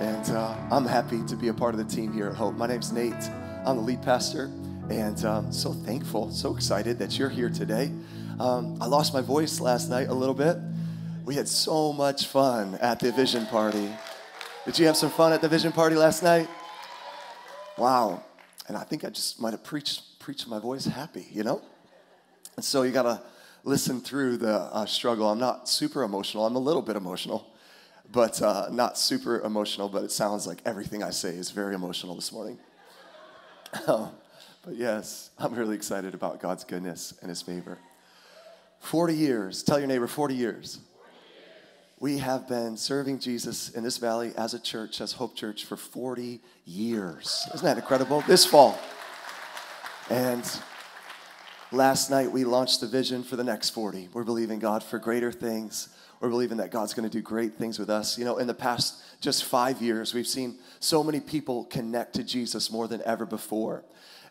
And uh, I'm happy to be a part of the team here at Hope. My name's Nate. I'm the lead pastor, and um, so thankful, so excited that you're here today. Um, I lost my voice last night a little bit. We had so much fun at the Vision Party. Did you have some fun at the Vision Party last night? Wow. And I think I just might have preached, preached my voice happy, you know? And so you got to listen through the uh, struggle. I'm not super emotional, I'm a little bit emotional but uh, not super emotional, but it sounds like everything I say is very emotional this morning. Oh, but yes, I'm really excited about God's goodness and His favor. 40 years, tell your neighbor 40 years. We have been serving Jesus in this valley as a church, as Hope Church, for 40 years. Isn't that incredible? This fall. And last night we launched the vision for the next 40. We're believing God for greater things we're believing that God's going to do great things with us. You know, in the past just five years, we've seen so many people connect to Jesus more than ever before.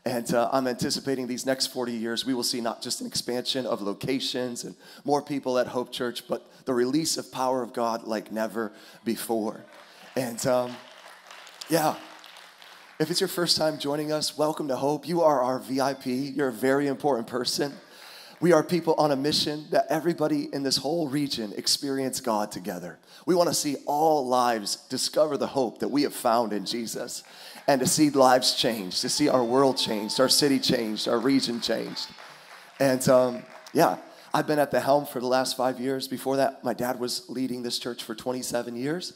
And uh, I'm anticipating these next 40 years, we will see not just an expansion of locations and more people at Hope Church, but the release of power of God like never before. And um, yeah, if it's your first time joining us, welcome to Hope. You are our VIP, you're a very important person. We are people on a mission that everybody in this whole region experience God together. We want to see all lives discover the hope that we have found in Jesus and to see lives changed, to see our world changed, our city changed, our region changed. And um, yeah, I've been at the helm for the last five years. Before that, my dad was leading this church for 27 years.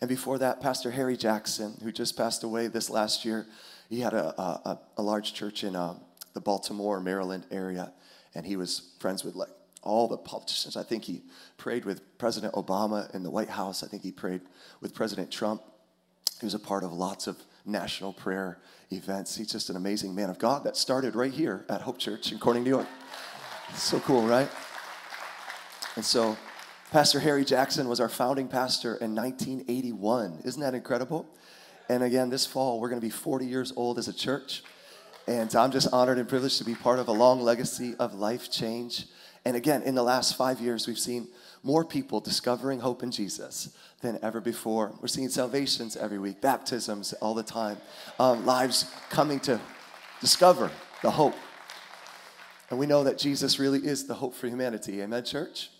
And before that, Pastor Harry Jackson, who just passed away this last year, he had a, a, a large church in um, the Baltimore, Maryland area and he was friends with like all the politicians. I think he prayed with President Obama in the White House. I think he prayed with President Trump. He was a part of lots of national prayer events. He's just an amazing man of God that started right here at Hope Church in Corning, New York. So cool, right? And so, Pastor Harry Jackson was our founding pastor in 1981. Isn't that incredible? And again, this fall, we're going to be 40 years old as a church. And I'm just honored and privileged to be part of a long legacy of life change. And again, in the last five years, we've seen more people discovering hope in Jesus than ever before. We're seeing salvations every week, baptisms all the time, um, lives coming to discover the hope. And we know that Jesus really is the hope for humanity. Amen, church?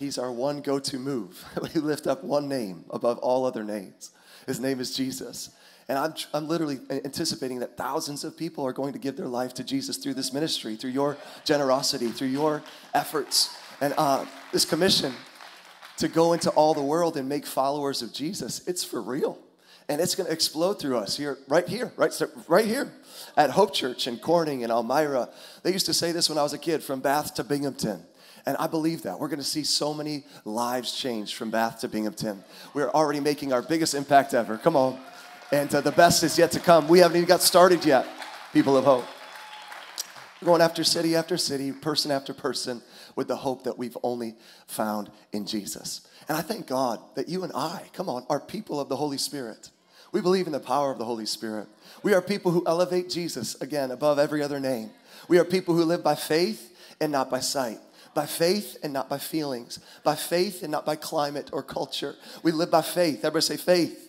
He's our one go to move. we lift up one name above all other names. His name is Jesus. And I'm, I'm literally anticipating that thousands of people are going to give their life to Jesus through this ministry, through your generosity, through your efforts. And uh, this commission to go into all the world and make followers of Jesus, it's for real. And it's going to explode through us here, right here, right, right here at Hope Church in Corning and Elmira. They used to say this when I was a kid from Bath to Binghamton. And I believe that. We're going to see so many lives change from Bath to Binghamton. We're already making our biggest impact ever. Come on. And uh, the best is yet to come. We haven't even got started yet, people of hope. We're going after city after city, person after person, with the hope that we've only found in Jesus. And I thank God that you and I, come on, are people of the Holy Spirit. We believe in the power of the Holy Spirit. We are people who elevate Jesus, again, above every other name. We are people who live by faith and not by sight by faith and not by feelings, by faith and not by climate or culture. We live by faith. Everybody say faith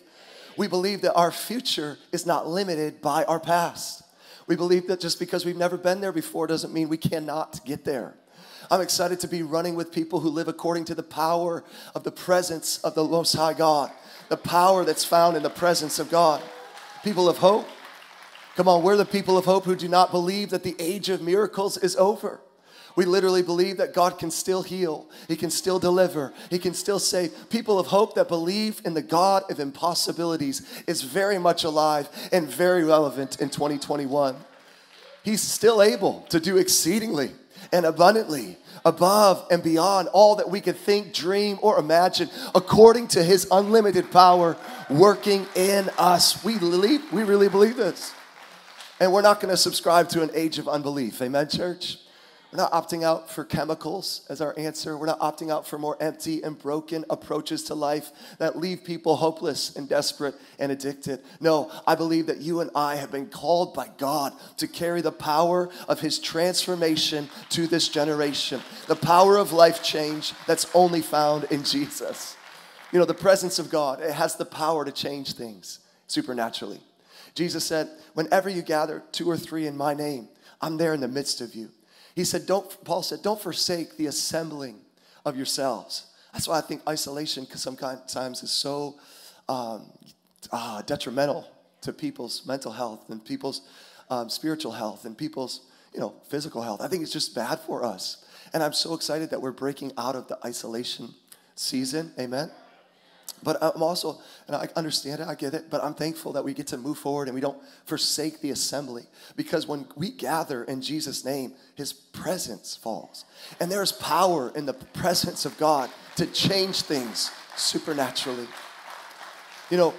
we believe that our future is not limited by our past. We believe that just because we've never been there before doesn't mean we cannot get there. I'm excited to be running with people who live according to the power of the presence of the Most High God, the power that's found in the presence of God. People of hope, come on, we're the people of hope who do not believe that the age of miracles is over. We literally believe that God can still heal, He can still deliver, He can still save. People of hope that believe in the God of impossibilities is very much alive and very relevant in 2021. He's still able to do exceedingly and abundantly above and beyond all that we could think, dream, or imagine, according to his unlimited power working in us. We believe, we really believe this. And we're not going to subscribe to an age of unbelief. Amen, church? We're not opting out for chemicals as our answer. We're not opting out for more empty and broken approaches to life that leave people hopeless and desperate and addicted. No, I believe that you and I have been called by God to carry the power of His transformation to this generation, the power of life change that's only found in Jesus. You know, the presence of God, it has the power to change things supernaturally. Jesus said, Whenever you gather two or three in my name, I'm there in the midst of you. He said, Don't, Paul said, don't forsake the assembling of yourselves. That's why I think isolation sometimes is so um, uh, detrimental to people's mental health and people's um, spiritual health and people's you know physical health. I think it's just bad for us. And I'm so excited that we're breaking out of the isolation season. Amen. But I'm also, and I understand it, I get it, but I'm thankful that we get to move forward and we don't forsake the assembly. Because when we gather in Jesus' name, his presence falls. And there's power in the presence of God to change things supernaturally. You know,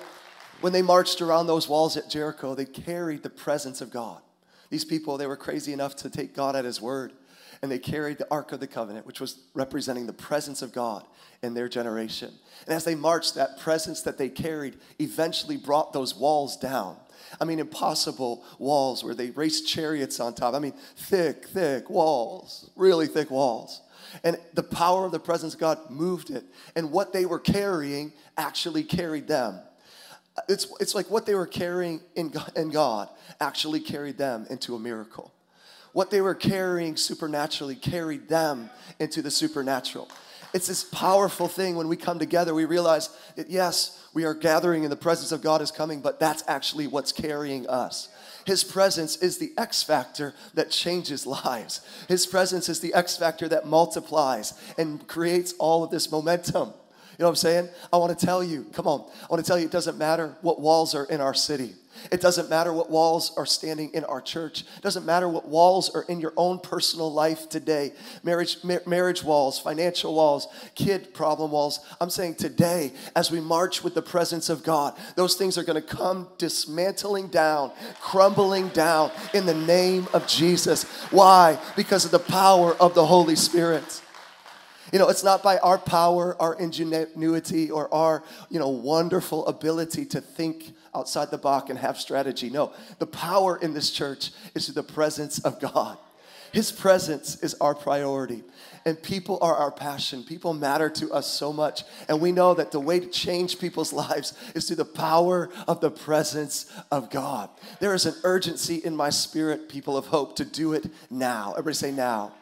when they marched around those walls at Jericho, they carried the presence of God. These people, they were crazy enough to take God at his word and they carried the Ark of the Covenant, which was representing the presence of God in their generation. And as they marched, that presence that they carried eventually brought those walls down. I mean, impossible walls where they raced chariots on top. I mean, thick, thick walls, really thick walls. And the power of the presence of God moved it. And what they were carrying actually carried them. It's, it's like what they were carrying in, in God actually carried them into a miracle what they were carrying supernaturally carried them into the supernatural. It's this powerful thing when we come together, we realize that yes, we are gathering and the presence of God is coming, but that's actually what's carrying us. His presence is the X factor that changes lives. His presence is the X factor that multiplies and creates all of this momentum. You know what I'm saying? I want to tell you, come on, I want to tell you it doesn't matter what walls are in our city. It doesn't matter what walls are standing in our church. It doesn't matter what walls are in your own personal life today. Marriage, ma- marriage walls, financial walls, kid problem walls. I'm saying today, as we march with the presence of God, those things are going to come dismantling down, crumbling down in the name of Jesus. Why? Because of the power of the Holy Spirit. You know, it's not by our power, our ingenuity, or our, you know, wonderful ability to think outside the box and have strategy. No, the power in this church is through the presence of God. His presence is our priority. And people are our passion. People matter to us so much. And we know that the way to change people's lives is through the power of the presence of God. There is an urgency in my spirit, people of hope, to do it now. Everybody say now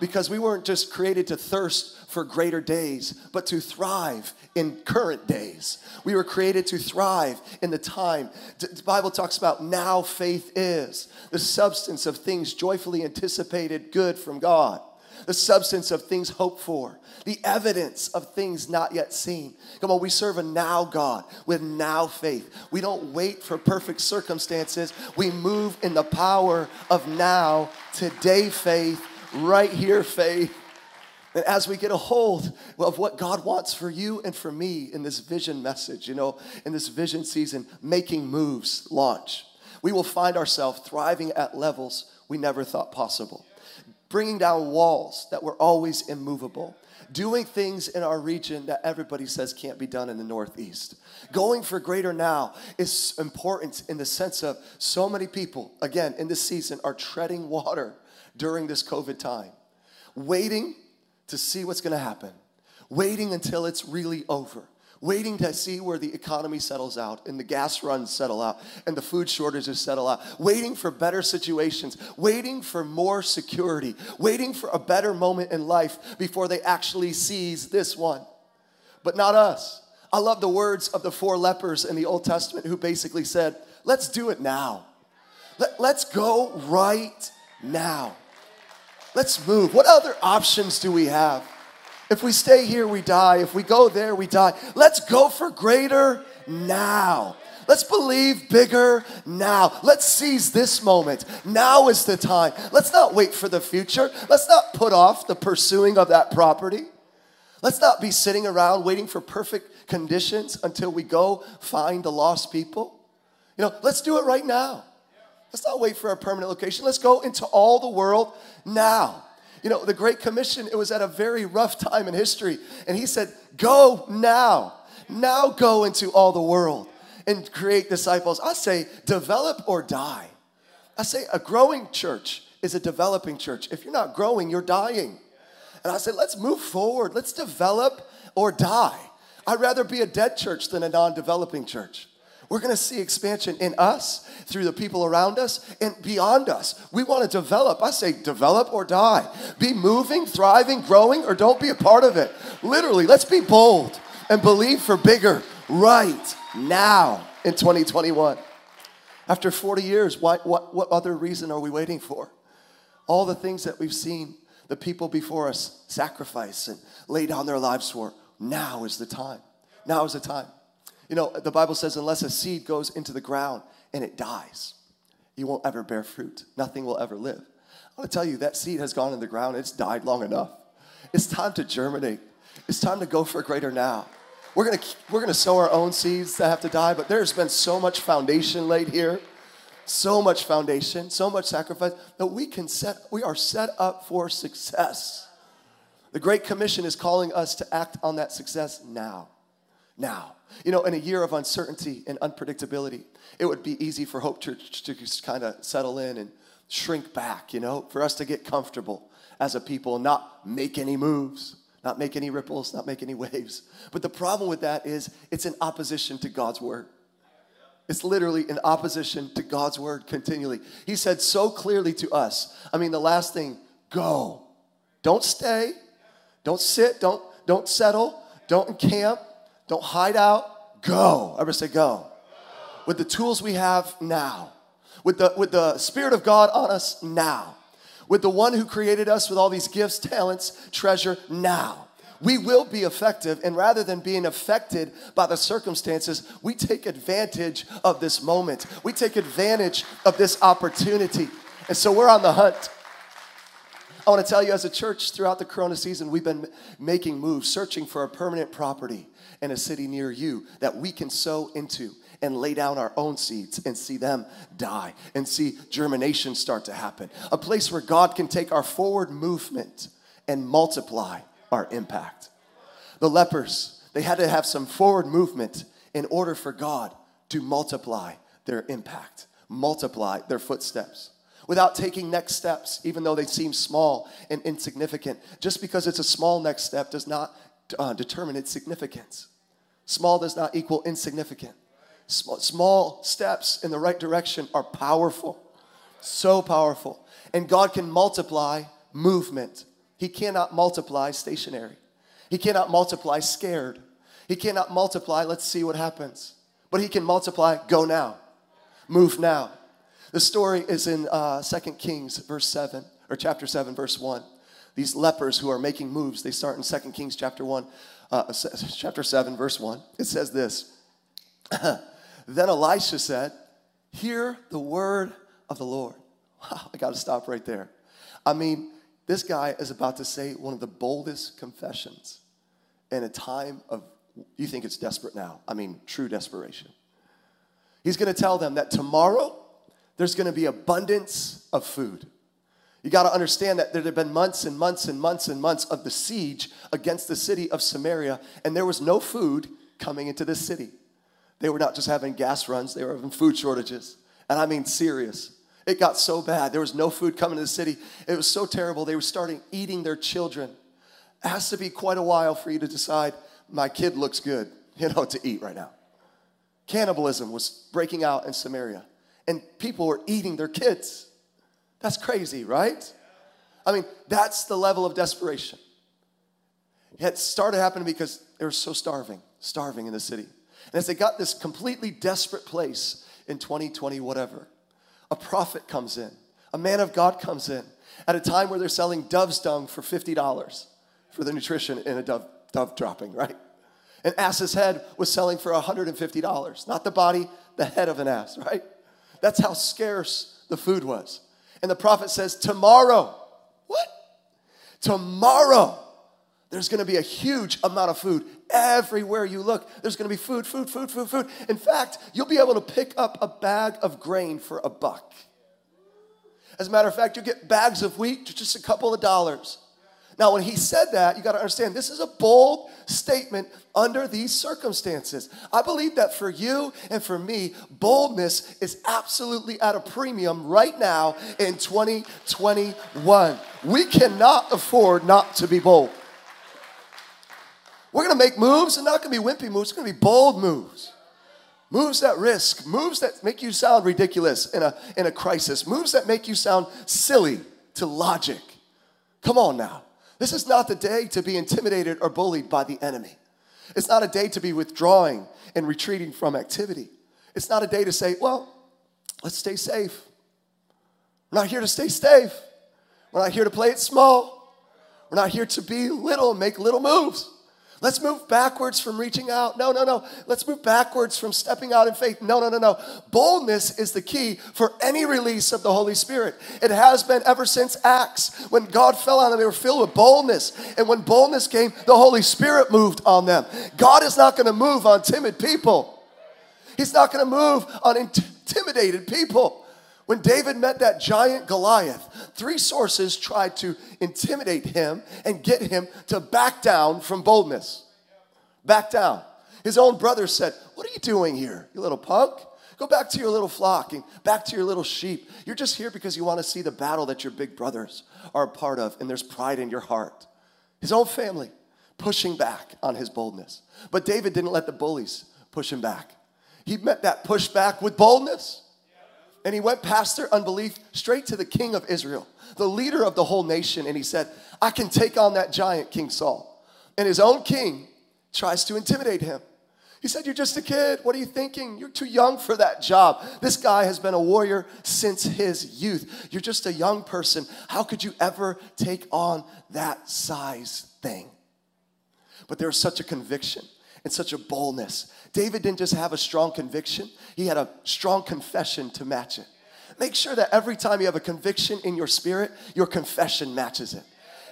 because we weren't just created to thirst for greater days, but to thrive in current days. We were created to thrive in the time. The Bible talks about now faith is the substance of things joyfully anticipated, good from God, the substance of things hoped for, the evidence of things not yet seen. Come on, we serve a now God with now faith. We don't wait for perfect circumstances, we move in the power of now, today faith right here, faith. And as we get a hold of what God wants for you and for me in this vision message, you know, in this vision season, making moves, launch, we will find ourselves thriving at levels we never thought possible, bringing down walls that were always immovable, doing things in our region that everybody says can't be done in the Northeast. Going for greater now is important in the sense of so many people, again, in this season, are treading water during this COVID time, waiting to see what's to happen, waiting until it's really over, waiting to see where the economy settles out and the gas runs settle out and the food shortages settle out, waiting for better situations, waiting for more security, waiting for a better moment in life before they actually seize this one. But not us. I love the words of the four lepers in the Old Testament who basically said, Let's do it now. Let, us go right now. Let's move. What other options do we have? If we stay here, we die. If we go there, we die. Let's go for greater now. Let's believe bigger now. Let's seize this moment. Now is the time. Let's not wait for the future. Let's not put off the pursuing of that property. Let's not be sitting around waiting for perfect conditions until we go find the lost people. You know, let's do it right now. Let's not wait for a permanent location. Let's go into all the world now. You know, the Great Commission, it was at a very rough time in history. And he said, Go now. Now go into all the world and create disciples. I say, develop or die. I say, a growing church is a developing church. If you're not growing, you're dying. And I said, let's move forward. Let's develop or die. I'd rather be a dead church than a non developing church. We're gonna see expansion in us, through the people around us, and beyond us. We wanna develop. I say develop or die. Be moving, thriving, growing, or don't be a part of it. Literally, let's be bold and believe for bigger right now in 2021. After 40 years, what, what, what other reason are we waiting for? All the things that we've seen the people before us sacrifice and lay down their lives for, now is the time. Now is the time. You know, the Bible says, unless a seed goes into the ground and it dies, you won't ever bear fruit. Nothing will ever live. I want to tell you, that seed has gone in the ground, it's died long enough. It's time to germinate. It's time to go for greater now. We're gonna, we're gonna sow our own seeds that have to die, but there's been so much foundation laid here, so much foundation, so much sacrifice that we can set, we are set up for success. The Great Commission is calling us to act on that success now. Now. You know, in a year of uncertainty and unpredictability, it would be easy for Hope Church to just kind of settle in and shrink back, you know, for us to get comfortable as a people and not make any moves, not make any ripples, not make any waves. But the problem with that is it's in opposition to God's word. It's literally in opposition to God's word continually. He said so clearly to us. I mean, the last thing, go. Don't stay. Don't sit. Don't, don't settle. Don't encamp. Don't hide out. Go. Ever say go? With the tools we have now. With the, with the Spirit of God on us now. With the one who created us with all these gifts, talents, treasure now we will be effective. And rather than being affected by the circumstances, we take advantage of this moment. We take advantage of this opportunity. And so we're on the hunt. I want to tell you, as a church, throughout the Corona season, we've been making moves, searching for a permanent property a city near you that we can sow into and lay down our own seeds and see them die and see germination start to happen. A place where God can take our forward movement and multiply our impact. The lepers, they had to have some forward movement in order for God to multiply their impact, multiply their footsteps. Without taking next steps, even though they seem small and insignificant, just because it's a small next step does not uh, determine its significance. Small does not equal insignificant. Small, small steps in the right direction are powerful, so powerful. And God can multiply movement he cannot multiply stationary. He cannot multiply scared. He cannot multiply, let's see what happens. But he can multiply, go now, move now. The story is in uh, 2 Kings, verse 7, or chapter 7, verse 1. These lepers who are making moves, they start in 2 Kings chapter 1, uh, chapter 7, verse 1. It says this Then Elisha said, Hear the word of the Lord. Wow, I got to stop right there. I mean, this guy is about to say one of the boldest confessions in a time of, you think it's desperate now. I mean, true desperation. He's going to tell them that tomorrow there's going to be abundance of food. You got to understand that there had been months and months and months and months of the siege against the city of Samaria, and there was no food coming into this city. They were not just having gas runs, they were having food shortages. And I mean, serious. It got so bad. There was no food coming to the city. It was so terrible. They were starting eating their children. It has to be quite a while for you to decide, my kid looks good, you know, to eat right now. Cannibalism was breaking out in Samaria, and people were eating their kids. That's crazy, right? I mean, that's the level of desperation. It started happening because they were so starving, starving in the city. And as they got this completely desperate place in 2020, whatever, a prophet comes in, a man of God comes in at a time where they're selling dove's dung for $50 for the nutrition in a dove, dove dropping, right? An ass's head was selling for $150, not the body, the head of an ass, right? That's how scarce the food was. And the prophet says, Tomorrow, what? Tomorrow, there's gonna be a huge amount of food. Everywhere you look, there's gonna be food, food, food, food, food. In fact, you'll be able to pick up a bag of grain for a buck. As a matter of fact, you get bags of wheat for just a couple of dollars. Now, when he said that, you got to understand this is a bold statement under these circumstances. I believe that for you and for me, boldness is absolutely at a premium right now in 2021. We cannot afford not to be bold. We're going to make moves and not going to be wimpy moves. It's going to be bold moves. Moves that risk, moves that make you sound ridiculous in a, in a crisis, moves that make you sound silly to logic. Come on now. This is not the day to be intimidated or bullied by the enemy. It's not a day to be withdrawing and retreating from activity. It's not a day to say, well, let's stay safe. We're not here to stay safe. We're not here to play it small. We're not here to be little and make little moves. Let's move backwards from reaching out. No, no, no. Let's move backwards from stepping out in faith. No, no, no, no. Boldness is the key for any release of the Holy Spirit. It has been ever since Acts. When God fell on them, they were filled with boldness. And when boldness came, the Holy Spirit moved on them. God is not going to move on timid people, He's not going to move on intimidated people. When David met that giant Goliath, three sources tried to intimidate him and get him to back down from boldness. Back down. His own brother said, What are you doing here, you little punk? Go back to your little flock and back to your little sheep. You're just here because you want to see the battle that your big brothers are a part of, and there's pride in your heart. His own family pushing back on his boldness. But David didn't let the bullies push him back. He met that pushback with boldness. And he went past their unbelief straight to the king of Israel, the leader of the whole nation. And he said, I can take on that giant, King Saul. And his own king tries to intimidate him. He said, You're just a kid. What are you thinking? You're too young for that job. This guy has been a warrior since his youth. You're just a young person. How could you ever take on that size thing? But there was such a conviction and such a boldness. David didn't just have a strong conviction, he had a strong confession to match it. Make sure that every time you have a conviction in your spirit, your confession matches it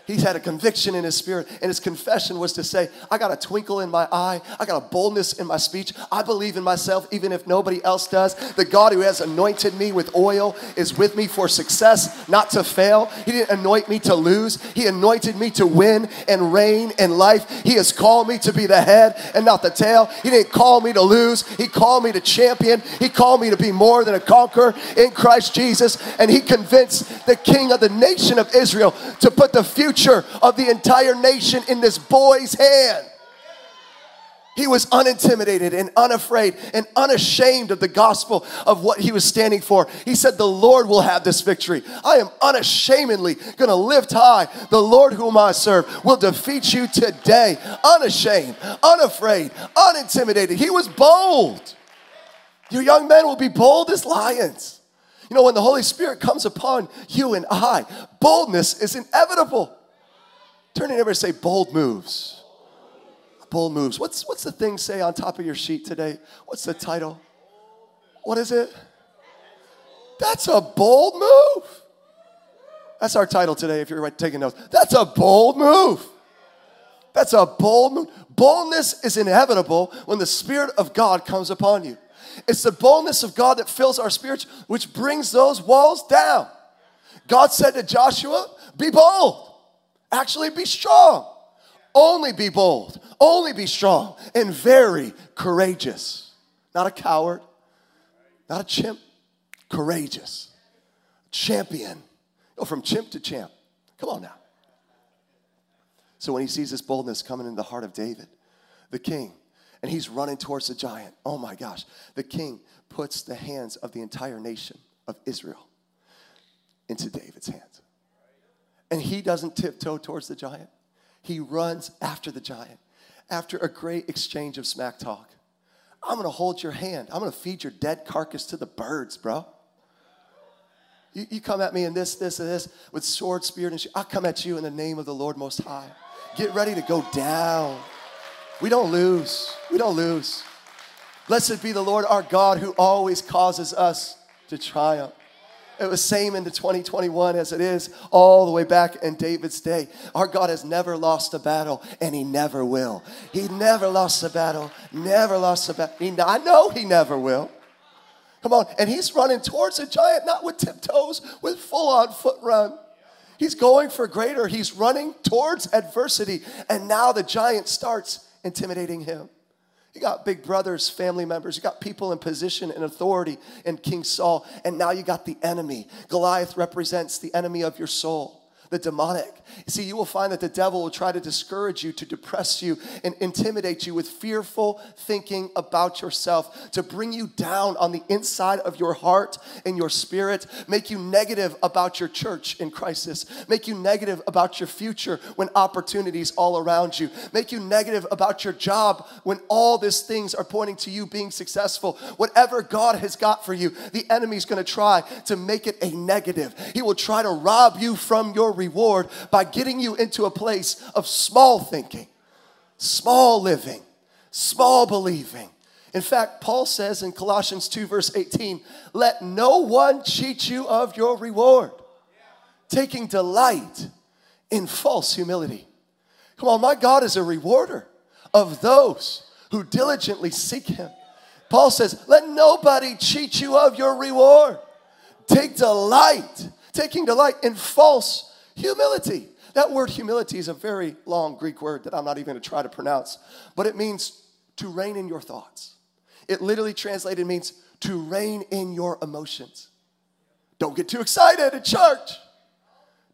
he had a conviction in his spirit, and his confession was to say, I got a twinkle in my eye, I got a boldness in my speech. I believe in myself, even if nobody else does. The God who has anointed me with oil is with me for success, not to fail. He didn't anoint me to lose, He anointed me to win and reign in life. He has called me to be the head and not the tail. He didn't call me to lose, He called me to champion. He called me to be more than a conqueror in Christ Jesus. And He convinced the king of the nation of Israel to put the future future of the entire nation in this boy's hand. He was unintimidated and unafraid and unashamed of the gospel of what he was standing for. He said, The Lord will have this victory. I am unashamedly going to lift high. The Lord whom I serve will defeat you today. Unashamed, unafraid, unintimidated. He was bold. Your young men will be bold as lions. You know, when the Holy Spirit comes upon you and I, boldness is inevitable. Turn to and say, bold moves. Bold moves. What's, what's the thing say on top of your sheet today? What's the title? What is it? That's a bold move. That's our title today if you're taking notes. That's a bold move. That's a bold move. Boldness is inevitable when the Spirit of God comes upon you. It's the boldness of God that fills our spirits, which brings those walls down. God said to Joshua, Be bold. Actually, be strong. Only be bold. Only be strong and very courageous. Not a coward, not a chimp, courageous. Champion. Go from chimp to champ. Come on now. So when he sees this boldness coming in the heart of David, the king, and he's running towards the giant, oh my gosh, the king puts the hands of the entire nation of Israel into David's hands. And he doesn't tiptoe towards the giant, he runs after the giant after a great exchange of smack talk. I'm gonna hold your hand. I'm gonna feed your dead carcass to the birds, bro. You, you come at me in this, this, and this with sword, spear, and shield. I'll come at you in the name of the Lord Most High. Get ready to go down. We don't lose. We don't lose. Blessed be the Lord our God who always causes us to triumph. It was same into 2021 as it is all the way back in David's day. Our God has never lost a battle, and He never will. He never lost a battle, never lost a battle. I know He never will. Come on, and He's running towards a giant, not with tiptoes, with full on foot run. He's going for greater. He's running towards adversity, and now the giant starts intimidating him. You got big brothers, family members, you got people in position and authority in King Saul, and now you got the enemy. Goliath represents the enemy of your soul, the demonic. See, you will find that the devil will try to discourage you, to depress you, and intimidate you with fearful thinking about yourself, to bring you down on the inside of your heart and your spirit, make you negative about your church in crisis, make you negative about your future when opportunities all around you, make you negative about your job when all these things are pointing to you being successful. Whatever God has got for you, the enemy's gonna try to make it a negative. He will try to rob you from your reward by getting you into a place of small thinking, small living, small believing. In fact, Paul says in Colossians 2, verse 18, let no one cheat you of your reward, taking delight in false humility. Come on, my God is a rewarder of those who diligently seek him. Paul says, let nobody cheat you of your reward. Take delight, taking delight in false humility. That word humility is a very long Greek word that I'm not even going to try to pronounce, but it means to rein in your thoughts. It literally translated means to rein in your emotions. Don't get too excited at church.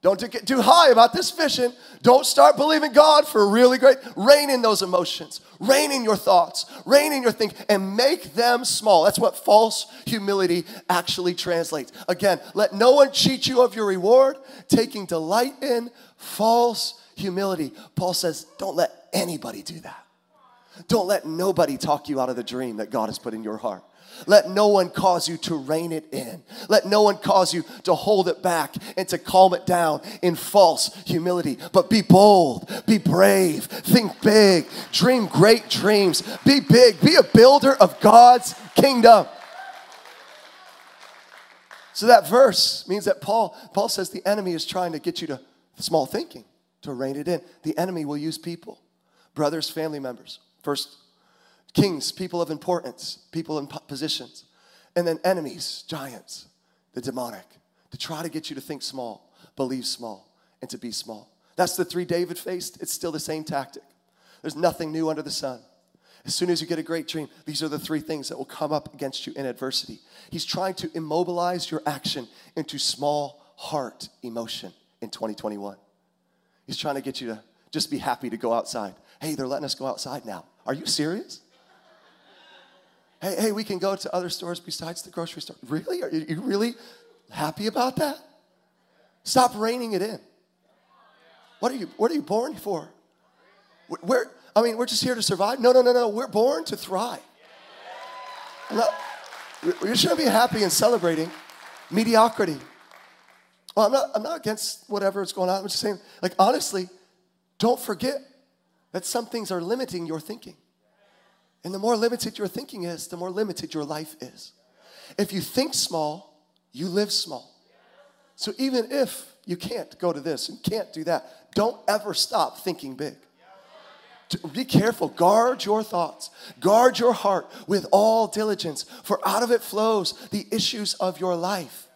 Don't get too high about this vision. Don't start believing God for really great. Rein in those emotions, rein in your thoughts, rein in your thinking, and make them small. That's what false humility actually translates. Again, let no one cheat you of your reward, taking delight in false humility. Paul says, don't let anybody do that. Don't let nobody talk you out of the dream that God has put in your heart. Let no one cause you to rein it in. Let no one cause you to hold it back and to calm it down in false humility. But be bold, be brave, think big, dream great dreams, be big, be a builder of God's kingdom. So that verse means that Paul Paul says the enemy is trying to get you to small thinking, to rein it in. The enemy will use people, brothers, family members. First kings, people of importance, people in positions, and then enemies, giants, the demonic, to try to get you to think small, believe small, and to be small. That's the three David faced. It's still the same tactic. There's nothing new under the sun. As soon as you get a great dream, these are the three things that will come up against you in adversity. He's trying to immobilize your action into small heart emotion in 2021. He's trying to get you to just be happy to go outside. Hey, they're letting us go outside now. Are you serious? Hey, hey, we can go to other stores besides the grocery store. Really? Are you really happy about that? Stop reining it in. What are you, what are you born for? We're, I mean, we're just here to survive? No, no, no, no. We're born to thrive. Not, we shouldn't be happy and celebrating mediocrity. Well, I'm not, I'm not against whatever is going on. I'm just saying, like, honestly, don't forget that some things are limiting your thinking. And the more limited your thinking is, the more limited your life is. If you think small, you live small. So even if you can't go to this and can't do that, don't ever stop thinking big. Be careful. Guard your thoughts. Guard your heart with all diligence, for out of it flows the issues of your life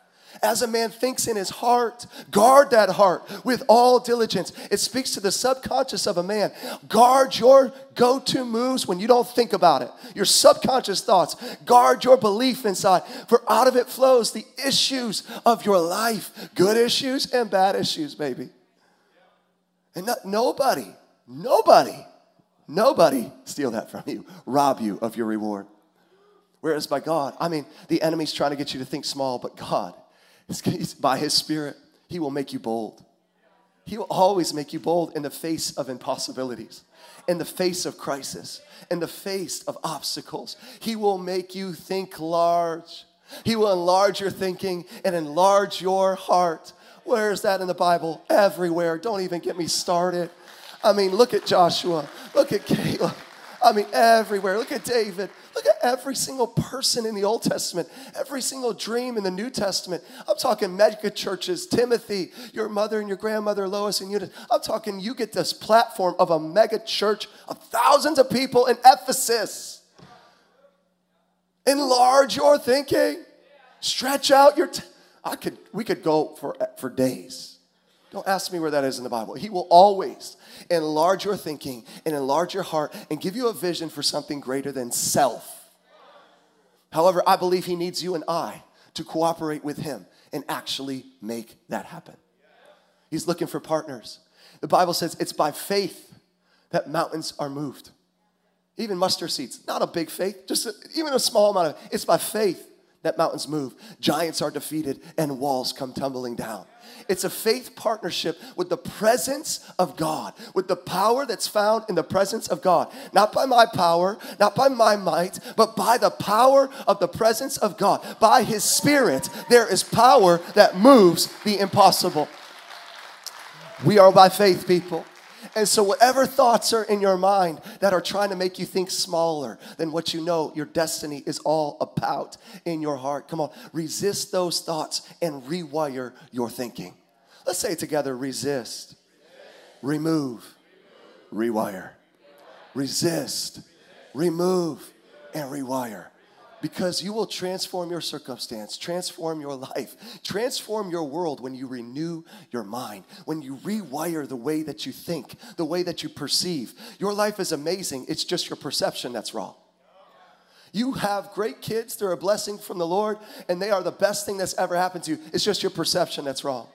as a man thinks in his heart. Guard that heart with all diligence. It speaks to the subconscious of a man. Guard your go to moves when you don't think about it, your subconscious thoughts. Guard your belief inside, for out of it flows the issues of your life good issues and bad issues, baby. And not, nobody, nobody, nobody steal that from you, rob you of your reward. Whereas by God, I mean, the enemy's trying to get you to think small, but God by His Spirit, He will make you bold. He will always make you bold in the face of impossibilities, in the face of crisis, in the face of obstacles. He will make you think large. He will enlarge your thinking and enlarge your heart. Where is that in the Bible? Everywhere. Don't even get me started. I mean, look at Joshua. Look at Caleb. I mean, everywhere. Look at David. Look at every single person in the Old Testament, every single dream in the New Testament. I'm talking mega churches, Timothy, your mother and your grandmother, Lois and Eunice. I'm talking you get this platform of a mega church of thousands of people in Ephesus. Enlarge your thinking. Stretch out your. T- I could. We could go for for days. Don't ask me where that is in the Bible. He will always enlarge your thinking and enlarge your heart and give you a vision for something greater than self. However, I believe He needs you and I to cooperate with Him and actually make that happen. He's looking for partners. The Bible says it's by faith that mountains are moved. Even mustard seeds, not a big faith, just a, even a small amount of it's by faith that mountains move. Giants are defeated and walls come tumbling down. It's a faith partnership with the presence of God, with the power that's found in the presence of God. Not by my power, not by my might, but by the power of the presence of God. By His Spirit, there is power that moves the impossible. We are by faith, people. And so, whatever thoughts are in your mind that are trying to make you think smaller than what you know your destiny is all about in your heart, come on, resist those thoughts and rewire your thinking. Let's say it together resist, remove, rewire. Resist, remove, and rewire because you will transform your circumstance, transform your life, transform your world when you renew your mind, when you rewire the way that you think, the way that you perceive. Your life is amazing, it's just your perception that's wrong. You have great kids, they're a blessing from the Lord, and they are the best thing that's ever happened to you. It's just your perception that's wrong.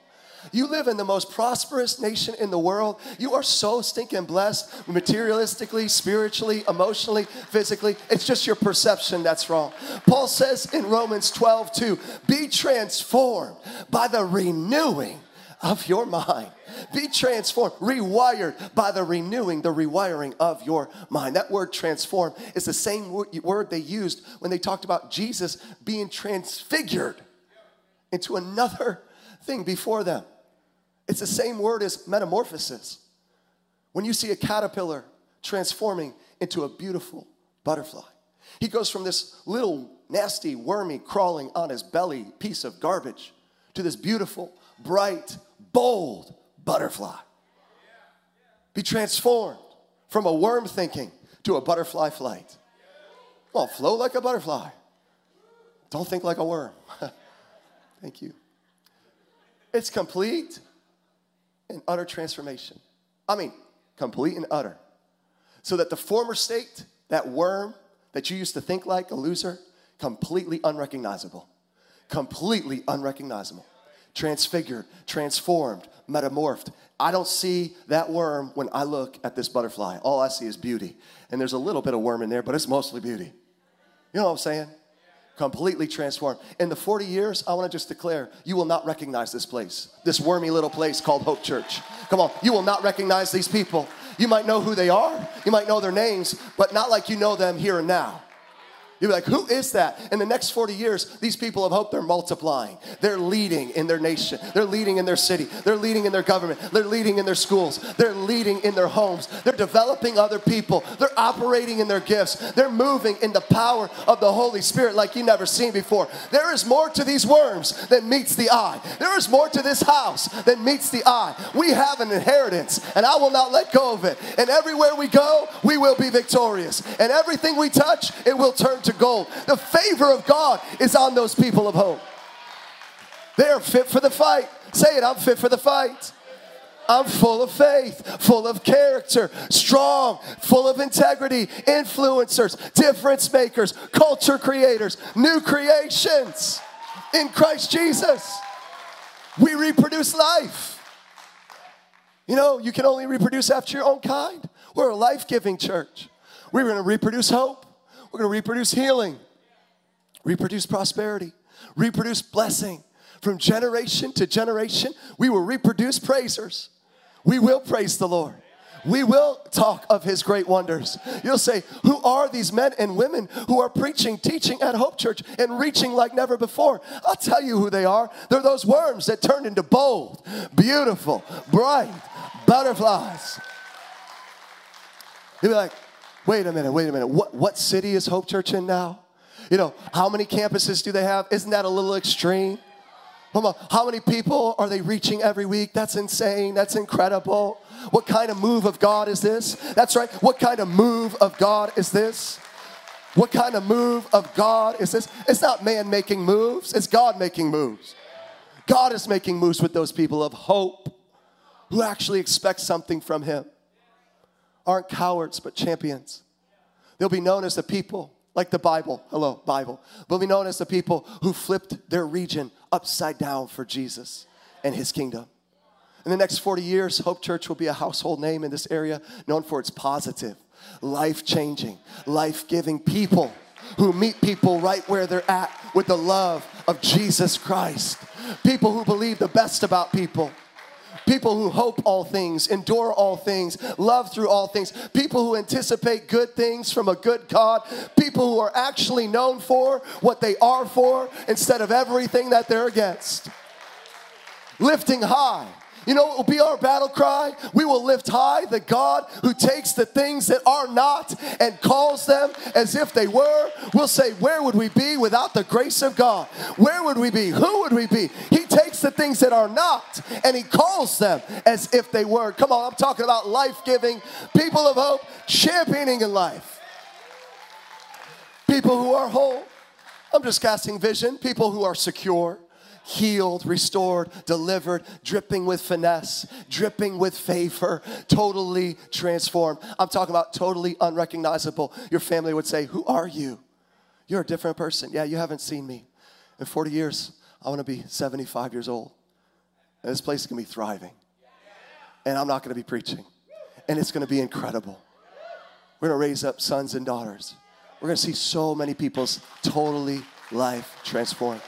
You live in the most prosperous nation in the world. You are so stinking blessed materialistically, spiritually, emotionally, physically. It's just your perception that's wrong. Paul says in Romans 12, 2, be transformed by the renewing of your mind. Be transformed, rewired by the renewing, the rewiring of your mind. That word transform is the same word they used when they talked about Jesus being transfigured into another thing before them. It's the same word as metamorphosis. When you see a caterpillar transforming into a beautiful butterfly, he goes from this little nasty, wormy, crawling on his belly piece of garbage to this beautiful, bright, bold butterfly. Be transformed from a worm thinking to a butterfly flight. Well, flow like a butterfly. Don't think like a worm. Thank you. It's complete and utter transformation. I mean, complete and utter. So that the former state, that worm that you used to think like a loser, completely unrecognizable. Completely unrecognizable. Transfigured, transformed, metamorphed. I don't see that worm when I look at this butterfly. All I see is beauty. And there's a little bit of worm in there, but it's mostly beauty. You know what I'm saying? Completely transformed. In the 40 years, I want to just declare you will not recognize this place, this wormy little place called Hope Church. Come on, you will not recognize these people. You might know who they are, you might know their names, but not like you know them here and now. You'll be like, who is that? In the next 40 years, these people of hope, they're multiplying. They're leading in their nation. They're leading in their city. They're leading in their government. They're leading in their schools. They're leading in their homes. They're developing other people. They're operating in their gifts. They're moving in the power of the Holy Spirit like you never seen before. There is more to these worms than meets the eye. There is more to this house than meets the eye. We have an inheritance, and I will not let go of it. And everywhere we go, we will be victorious. And everything we touch, it will turn to gold. The favor of God is on those people of hope. They are fit for the fight. Say it, I'm fit for the fight. I'm full of faith, full of character, strong, full of integrity, influencers, difference makers, culture creators, new creations in Christ Jesus. We reproduce life. You know, you can only reproduce after your own kind. We're a life giving church. We're going to reproduce hope. We're going to reproduce healing, reproduce prosperity, reproduce blessing. From generation to generation, we will reproduce praisers. We will praise the Lord. We will talk of his great wonders. You'll say, Who are these men and women who are preaching, teaching at Hope Church and reaching like never before? I'll tell you who they are. They're those worms that turned into bold, beautiful, bright butterflies. You'll be like, Wait a minute, wait a minute. What, what city is Hope Church in now? You know, how many campuses do they have? Isn't that a little extreme? Come on, how many people are they reaching every week? That's insane. That's incredible. What kind of move of God is this? That's right. What kind of move of God is this? What kind of move of God is this? It's not man making moves, it's God making moves. God is making moves with those people of hope who actually expect something from Him aren't cowards, but champions. They'll be known as the people, like the Bible, hello, Bible. They'll be known as the people who flipped their region upside down for Jesus and his kingdom. In the next 40 years, Hope Church will be a household name in this area known for its positive, life changing, life giving people who meet people right where they're at with the love of Jesus Christ. People who believe the best about people. People who hope all things, endure all things, love through all things. People who anticipate good things from a good God. People who are actually known for what they are for instead of everything that they're against. Lifting high you know what will be our battle cry? We will lift high the God who takes the things that are not and calls them as if they were. We'll say, Where would we be without the grace of God? Where would we be? Who would we be? He takes the things that are not and He calls them as if they were. Come on, I'm talking about life giving, people of hope, championing in life. People who are whole. I'm just casting vision. People who are secure healed, restored, delivered, dripping with finesse, dripping with favor, totally transformed. I'm talking about totally unrecognizable. Your family would say, Who are you? You're a different person. Yeah, you haven't seen me. In 40 years, I want to be 75 years old. And this place is going to be thriving. And I'm not going to be preaching. And it's going to be incredible. We're going to raise up sons and daughters. We're going to see so many people's totally life transformed.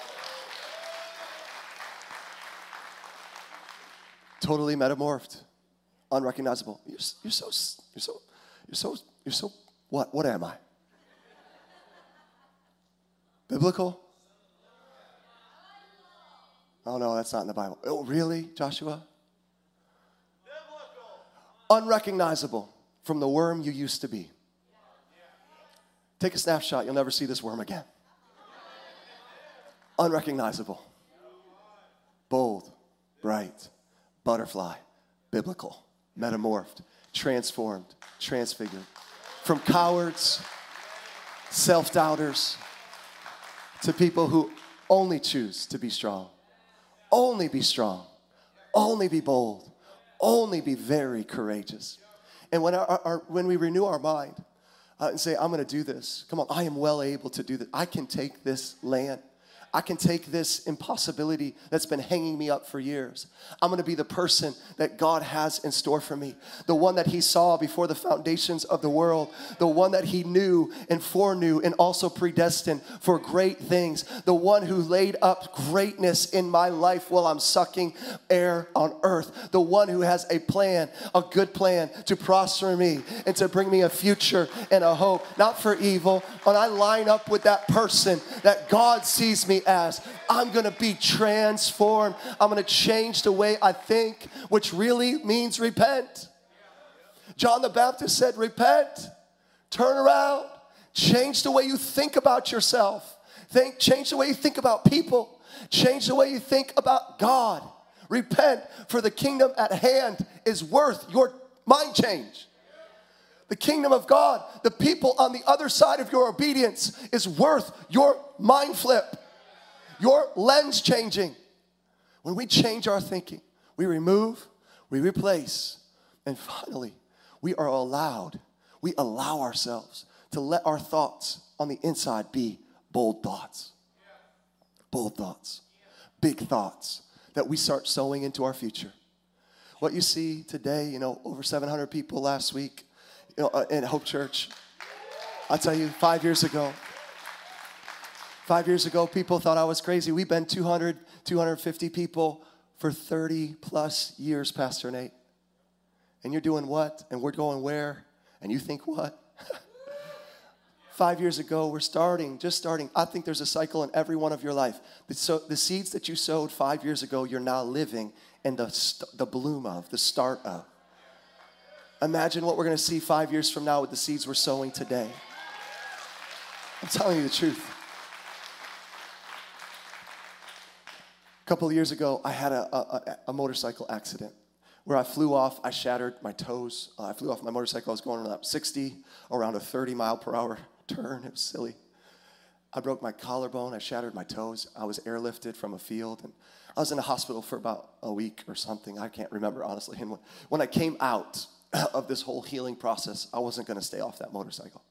Totally metamorphed, unrecognizable. You're, you're so, you're so, you're so, you're so, what? What am I? Biblical? Oh no, that's not in the Bible. Oh, really, Joshua? Unrecognizable from the worm you used to be. Take a snapshot, you'll never see this worm again. Unrecognizable. Bold, bright, butterfly, biblical, metamorphed, transformed, transfigured. From cowards, self doubters, to people who only choose to be strong. Only be strong. Only be bold. Only be very courageous. And when, our, our when we renew our mind uh, and say, I'm going to do this, come on, I am well able to do this. I can take this land. I can take this impossibility that's been hanging me up for years. I'm gonna be the person that God has in store for me, the one that He saw before the foundations of the world, the one that He knew and foreknew and also predestined for great things, the one who laid up greatness in my life while I'm sucking air on earth, the one who has a plan, a good plan to prosper me and to bring me a future and a hope, not for evil. When I line up with that person that God sees me as. I'm gonna be transformed. I'm gonna change the way I think, which really means repent. John the Baptist said, Repent, turn around, change the way you think about yourself. Think, change the way you think about people, change the way you think about God. Repent, for the kingdom at hand is worth your mind change. The kingdom of God, the people on the other side of your obedience, is worth your mind flip your lens changing. When we change our thinking, we remove, we replace, and finally, we are allowed, we allow ourselves to let our thoughts on the inside be bold thoughts. Bold thoughts, big thoughts that we start sowing into our future. What you see today, you know, over 700 people last week you know, uh, in Hope Church. I'll tell you, five years ago, Five years ago, people thought I was crazy. We've been 200, 250 people for 30 plus years, Pastor Nate. And you're doing what? And we're going where? And you think what? Five years ago, we're starting, just starting. I think there's a cycle in every one of your life. The, so, the seeds that you sowed five years ago, you're now living in the, st- the bloom of, the start of. Imagine what we're going to see five years from now with the seeds we're sowing today. I'm telling you the truth. Couple of years ago, I had a, a, a, motorcycle accident where I flew off. I shattered my toes. Uh, I flew off my motorcycle. I was going around 60 around a 30 mile per hour turn. It was silly. I broke my collarbone. I shattered my toes. I was airlifted from a field. And I was in the hospital for about a week or something. I can't remember, honestly. And when, when I came out of this whole healing process, I wasn't going to stay off that motorcycle.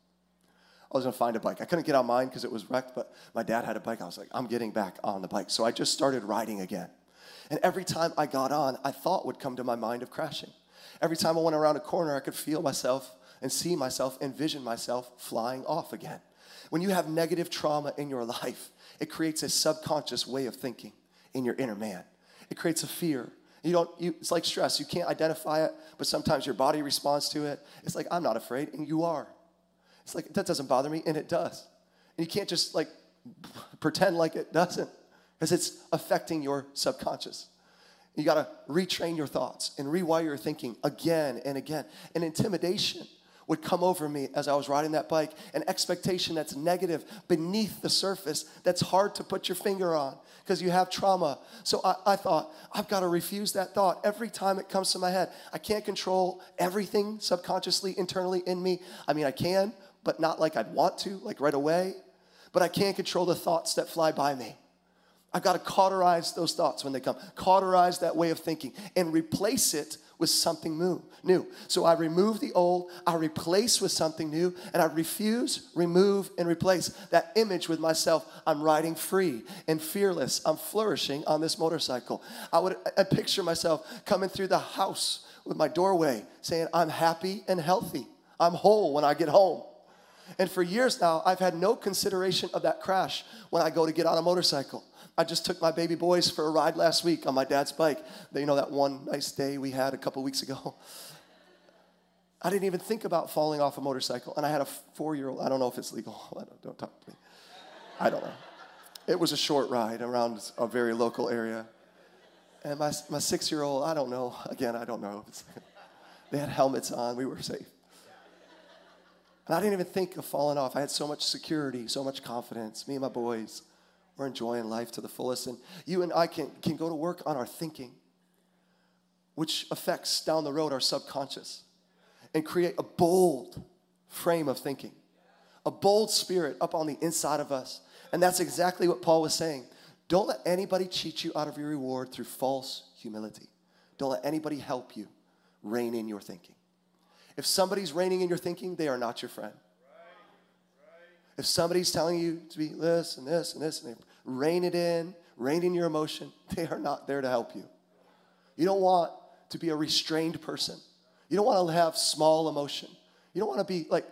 I was gonna find a bike. I couldn't get on mine because it was wrecked, but my dad had a bike. I was like, I'm getting back on the bike. So I just started riding again. And every time I got on, I thought would come to my mind of crashing. Every time I went around a corner, I could feel myself and see myself, envision myself flying off again. When you have negative trauma in your life, it creates a subconscious way of thinking in your inner man. It creates a fear. You don't, you, it's like stress. You can't identify it, but sometimes your body responds to it. It's like, I'm not afraid, and you are. It's like, that doesn't bother me, and it does. And you can't just like pretend like it doesn't, because it's affecting your subconscious. You got to retrain your thoughts and rewire your thinking again and again. And intimidation would come over me as I was riding that bike, an expectation that's negative beneath the surface that's hard to put your finger on because you have trauma. So I, I, thought, I've got to refuse that thought every time it comes to my head. I can't control everything subconsciously, internally in me. I mean, I can, but not like I'd want to, like right away. But I can't control the thoughts that fly by me. I've got to cauterize those thoughts when they come, cauterize that way of thinking, and replace it with something new. New. So I remove the old, I replace with something new, and I refuse, remove, and replace that image with myself. I'm riding free and fearless. I'm flourishing on this motorcycle. I would I picture myself coming through the house with my doorway saying, I'm happy and healthy. I'm whole when I get home. And for years now, I've had no consideration of that crash when I go to get on a motorcycle. I just took my baby boys for a ride last week on my dad's bike. You know, that one nice day we had a couple weeks ago. I didn't even think about falling off a motorcycle. And I had a four year old. I don't know if it's legal. Don't, talk to me. I don't know. It was a short ride around a very local area. And my, my six year old, I don't know. Again, I don't know. they had helmets on. We were safe. I didn't even think of falling off. I had so much security, so much confidence. Me and my boys. We're enjoying life to the fullest. And you and I can, can go to work on our thinking, which affects down the road our subconscious, and create a bold frame of thinking, a bold spirit up on the inside of us. And that's exactly what Paul was saying. Don't let anybody cheat you out of your reward through false humility. Don't let anybody help you rein in your thinking. If somebody's reining in your thinking, they are not your friend. If somebody's telling you to be this and this and this and they rein it in, rein in your emotion. They are not there to help you. You don't want to be a restrained person. You don't want to have small emotion. You don't want to be like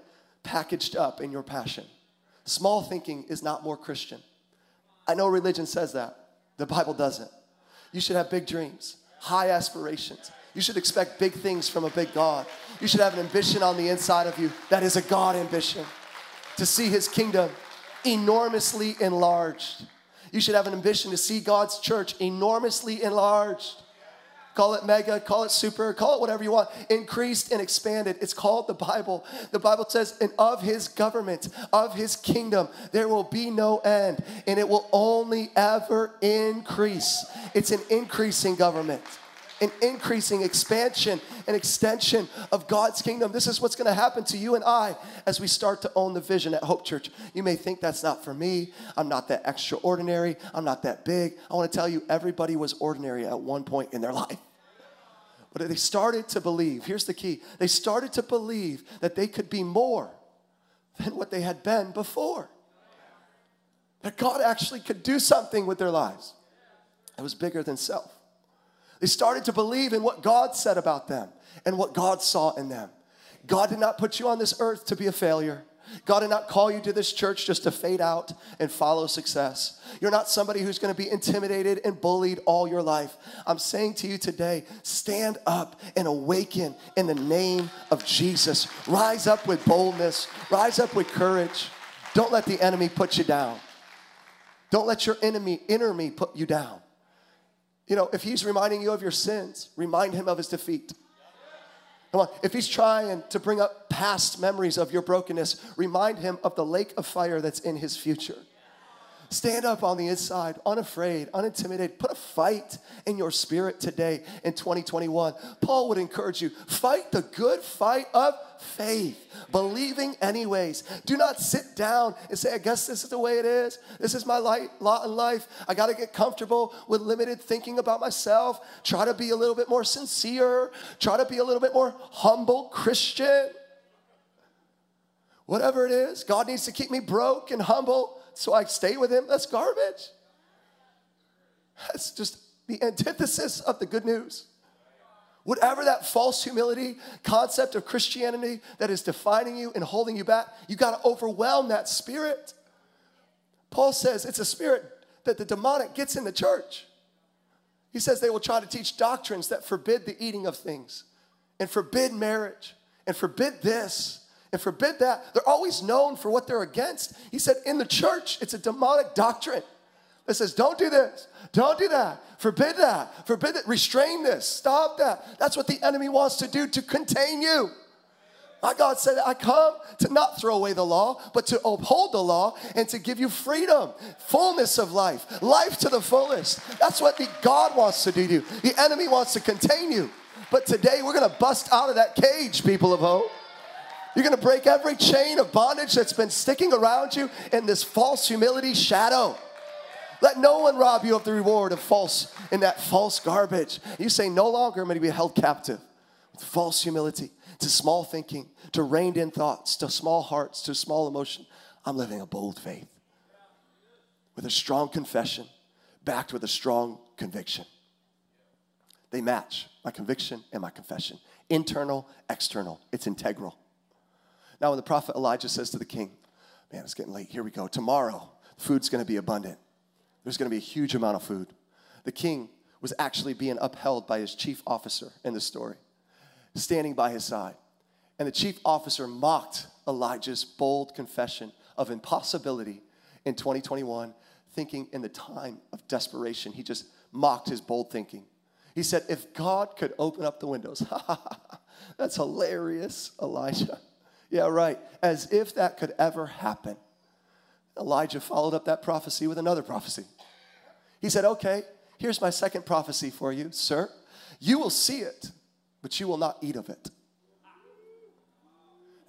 packaged up in your passion. Small thinking is not more Christian. I know religion says that. The Bible doesn't. You should have big dreams, high aspirations. You should expect big things from a big God. You should have an ambition on the inside of you that is a God ambition to see his kingdom enormously enlarged. You should have an ambition to see God's church enormously enlarged. Call it mega, call it super, call it whatever you want. Increased and expanded. It's called the Bible. The Bible says, and of his government, of his kingdom, there will be no end, and it will only ever increase. It's an increasing government an increasing expansion and extension of God's kingdom. This is what's going to happen to you and I as we start to own the vision at Hope Church. You may think that's not for me. I'm not that extraordinary. I'm not that big. I want to tell you, everybody was ordinary at one point in their life. But they started to believe, here's the key they started to believe that they could be more than what they had been before. That God actually could do something with their lives. It was bigger than self. They started to believe in what God said about them and what God saw in them. God did not put you on this earth to be a failure. God did not call you to this church just to fade out and follow success. You're not somebody who's going to be intimidated and bullied all your life. I'm saying to you today stand up and awaken in the name of Jesus. Rise up with boldness, rise up with courage. Don't let the enemy put you down. Don't let your enemy, me, put you down. You know, if he's reminding you of your sins, remind him of his defeat. Come on, if he's trying to bring up past memories of your brokenness, remind him of the lake of fire that's in his future. Stand up on the inside, unafraid, unintimidated. Put a fight in your spirit today in 2021. Paul would encourage you fight the good fight of faith, believing anyways. Do not sit down and say, I guess this is the way it is. This is my light, lot in life. I got to get comfortable with limited thinking about myself. Try to be a little bit more sincere. Try to be a little bit more humble Christian. Whatever it is, God needs to keep me broke and humble so I stay with him. That's garbage. That's just the antithesis of the good news. Whatever that false humility concept of Christianity that is defining you and holding you back, you got to overwhelm that spirit. Paul says it's a spirit that the demonic gets in the church. He says they will try to teach doctrines that forbid the eating of things and forbid marriage and forbid this and forbid that. They're always known for what they're against. He said in the church, it's a demonic doctrine that says, don't do this, don't do that, forbid that, forbid it, restrain this, stop that. That's what the enemy wants to do to contain you. My God said, I come to not throw away the law, but to uphold the law and to give you freedom, fullness of life, life to the fullest. That's what the God wants to do to you. The enemy wants to contain you. But today we're gonna bust out of that cage, people of hope. You're gonna break every chain of bondage that's been sticking around you in this false humility shadow. Let no one rob you of the reward of false in that false garbage. You say, no longer am I to be held captive with false humility, to small thinking, to reined in thoughts, to small hearts, to small emotion. I'm living a bold faith with a strong confession, backed with a strong conviction. They match my conviction and my confession. Internal, external. It's integral. Now, when the prophet Elijah says to the king, Man, it's getting late. Here we go. Tomorrow, food's going to be abundant. There's going to be a huge amount of food. The king was actually being upheld by his chief officer in the story, standing by his side. And the chief officer mocked Elijah's bold confession of impossibility in 2021, thinking in the time of desperation. He just mocked his bold thinking. He said, If God could open up the windows, that's hilarious, Elijah. Yeah, right. As if that could ever happen. Elijah followed up that prophecy with another prophecy. He said, Okay, here's my second prophecy for you, sir. You will see it, but you will not eat of it.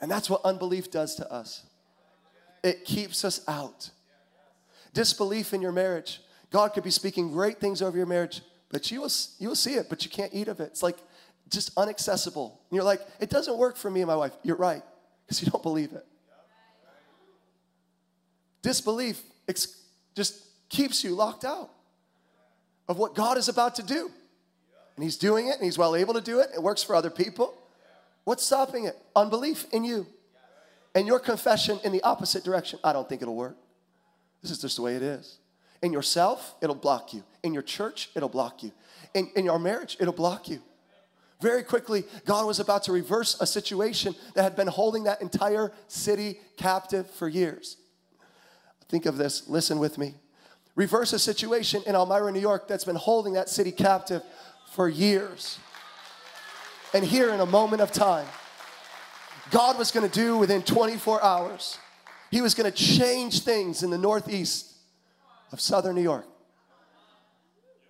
And that's what unbelief does to us it keeps us out. Disbelief in your marriage. God could be speaking great things over your marriage, but you will, you will see it, but you can't eat of it. It's like just unaccessible. And you're like, it doesn't work for me and my wife. You're right, because you don't believe it. Disbelief ex- just keeps you locked out of what God is about to do. And He's doing it, and He's well able to do it. It works for other people. What's stopping it? Unbelief in you. And your confession in the opposite direction. I don't think it'll work. This is just the way it is. In yourself, it'll block you. In your church, it'll block you. In, in your marriage, it'll block you. Very quickly, God was about to reverse a situation that had been holding that entire city captive for years. Think of this, listen with me. Reverse a situation in Elmira, New York that's been holding that city captive for years. And here, in a moment of time, God was gonna do within 24 hours, He was gonna change things in the Northeast of Southern New York.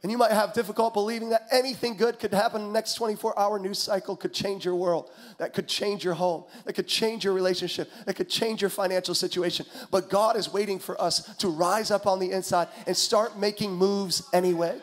And you might have difficult believing that anything good could happen in the next 24 hour news cycle could change your world, that could change your home, that could change your relationship, that could change your financial situation. But God is waiting for us to rise up on the inside and start making moves anyway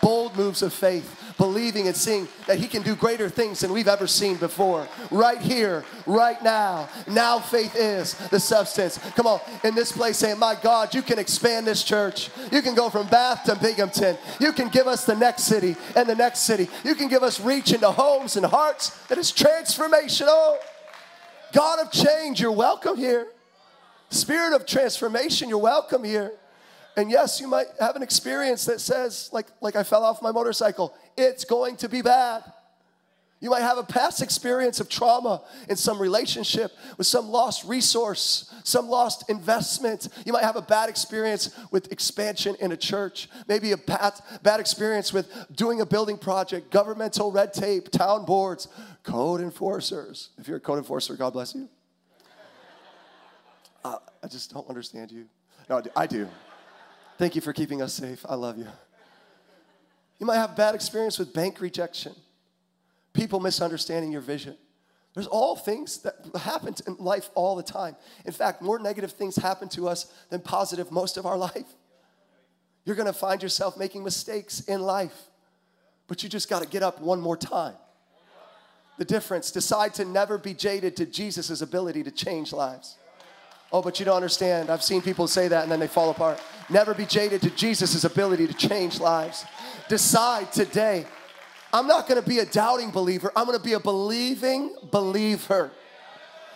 bold moves of faith, believing and seeing that He can do greater things than we've ever seen before. Right here, right now. Now faith is the substance. Come on, in this place, saying, My God, you can expand this church. You can go from Bath to Binghamton. You can give us the next city and the next city. You can give us reach into homes and hearts that is transformational. God of change, you're welcome here. Spirit of transformation, you're welcome here. And yes, you might have an experience that says, like, like I fell off my motorcycle, it's going to be bad. You might have a past experience of trauma in some relationship with some lost resource, some lost investment. You might have a bad experience with expansion in a church, maybe a bad, bad experience with doing a building project, governmental red tape, town boards, code enforcers. If you're a code enforcer, God bless you. Uh, I just don't understand you. No, I do. I do. Thank you for keeping us safe. I love you. You might have bad experience with bank rejection, people misunderstanding your vision. There's all things that happen in life all the time. In fact, more negative things happen to us than positive most of our life. You're gonna find yourself making mistakes in life, but you just gotta get up one more time. The difference decide to never be jaded to Jesus' ability to change lives. Oh, but you don't understand. I've seen people say that and then they fall apart. Never be jaded to Jesus' ability to change lives. Decide today I'm not gonna be a doubting believer, I'm gonna be a believing believer.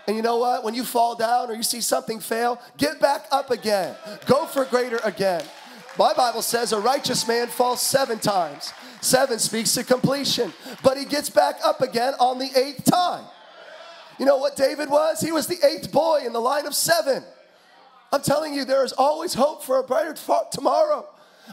And you know what? When you fall down or you see something fail, get back up again. Go for greater again. My Bible says a righteous man falls seven times. Seven speaks to completion, but he gets back up again on the eighth time. You know what David was? He was the eighth boy in the line of seven. I'm telling you, there is always hope for a brighter tomorrow,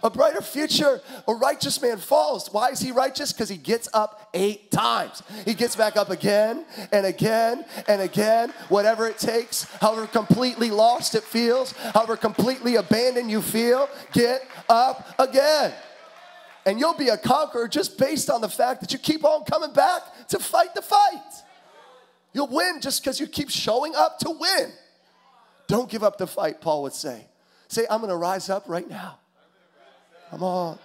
a brighter future. A righteous man falls. Why is he righteous? Because he gets up eight times. He gets back up again and again and again, whatever it takes, however completely lost it feels, however completely abandoned you feel, get up again. And you'll be a conqueror just based on the fact that you keep on coming back to fight the fight. You'll win just because you keep showing up to win. Don't give up the fight, Paul would say. Say, I'm gonna rise up right now. Come on.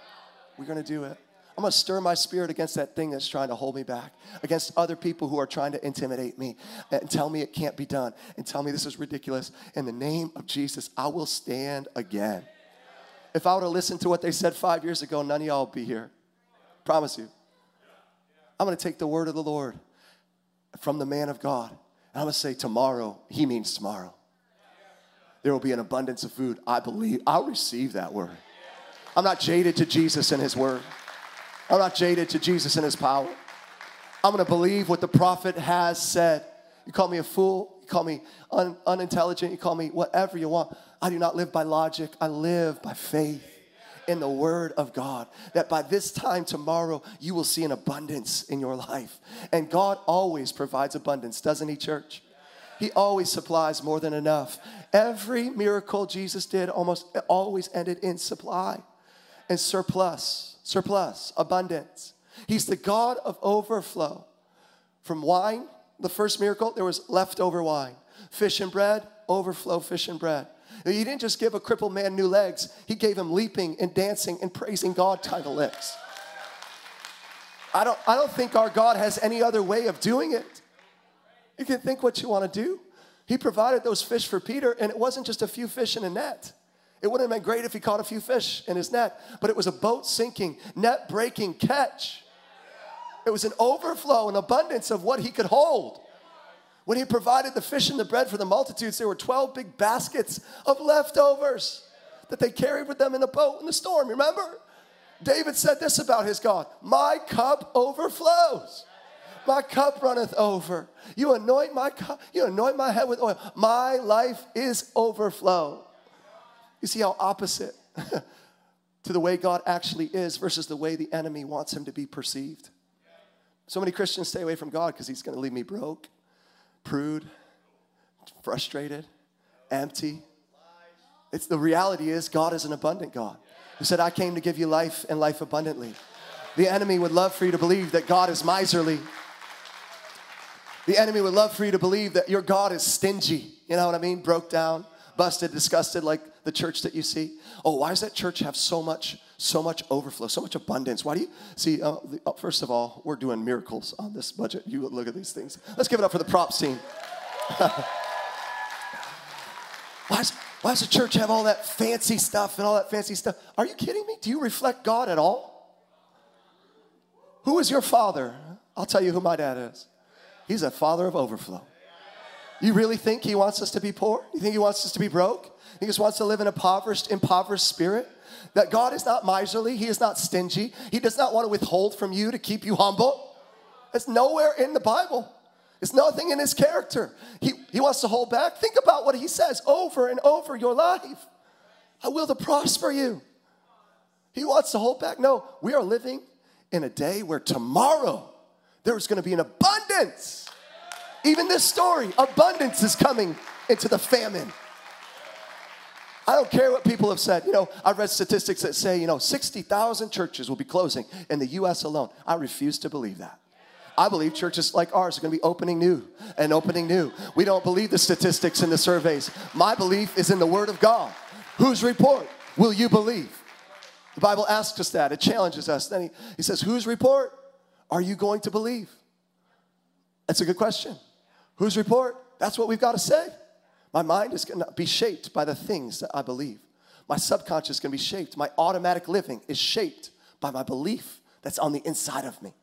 We're gonna do it. I'm gonna stir my spirit against that thing that's trying to hold me back, against other people who are trying to intimidate me and tell me it can't be done and tell me this is ridiculous. In the name of Jesus, I will stand again. If I would have listened to what they said five years ago, none of y'all would be here. Promise you. I'm gonna take the word of the Lord from the man of God. And I'm gonna say, tomorrow, he means tomorrow. There will be an abundance of food. I believe, I'll receive that word. I'm not jaded to Jesus and his word. I'm not jaded to Jesus and his power. I'm gonna believe what the prophet has said. You call me a fool, you call me un- unintelligent, you call me whatever you want. I do not live by logic, I live by faith in the Word of God. That by this time tomorrow, you will see an abundance in your life. And God always provides abundance, doesn't He, church? He always supplies more than enough. Every miracle Jesus did almost always ended in supply and surplus, surplus, abundance. He's the God of overflow. From wine, the first miracle, there was leftover wine. Fish and bread, overflow fish and bread. He didn't just give a crippled man new legs, he gave him leaping and dancing and praising God kind of legs. I don't, I don't think our God has any other way of doing it. You can think what you want to do. He provided those fish for Peter, and it wasn't just a few fish in a net. It wouldn't have been great if he caught a few fish in his net, but it was a boat sinking, net breaking catch. It was an overflow, an abundance of what he could hold. When he provided the fish and the bread for the multitudes, there were 12 big baskets of leftovers that they carried with them in the boat in the storm. Remember? David said this about his God My cup overflows. My cup runneth over. You anoint my cup, you anoint my head with oil. My life is overflow. You see how opposite to the way God actually is versus the way the enemy wants him to be perceived. So many Christians stay away from God because he's going to leave me broke prude, frustrated, empty. It's the reality is God is an abundant God He said, I came to give you life and life abundantly. The enemy would love for you to believe that God is miserly. The enemy would love for you to believe that your God is stingy. You know what I mean? Broke down, busted, disgusted, like the church that you see. Oh, why does that church have so much, so much overflow, so much abundance? Why do you see? Uh, uh, first of all, we're doing miracles on this budget. You look at these things. Let's give it up for the props team. why, does, why does the church have all that fancy stuff and all that fancy stuff? Are you kidding me? Do you reflect God at all? Who is your father? I'll tell you who my dad is. He's a father of overflow. You really think he wants us to be poor? You think he wants us to be broke? He just wants to live in a impoverished, impoverished spirit? That God is not miserly, He is not stingy, He does not want to withhold from you to keep you humble. It's nowhere in the Bible. It's nothing in his character. He, he wants to hold back. Think about what he says over and over your life. I will to prosper you. He wants to hold back. No, we are living in a day where tomorrow there is going to be an abundance. Even this story, abundance is coming into the famine. I don't care what people have said. You know, I've read statistics that say, you know, 60,000 churches will be closing in the US alone. I refuse to believe that. I believe churches like ours are going to be opening new and opening new. We don't believe the statistics and the surveys. My belief is in the Word of God. Whose report will you believe? The Bible asks us that. It challenges us. Then he, he says, Whose report are you going to believe? That's a good question. Whose report? That's what we've got to say. My mind is going to be shaped by the things that I believe. My subconscious is going to be shaped. My automatic living is shaped by my belief that's on the inside of me.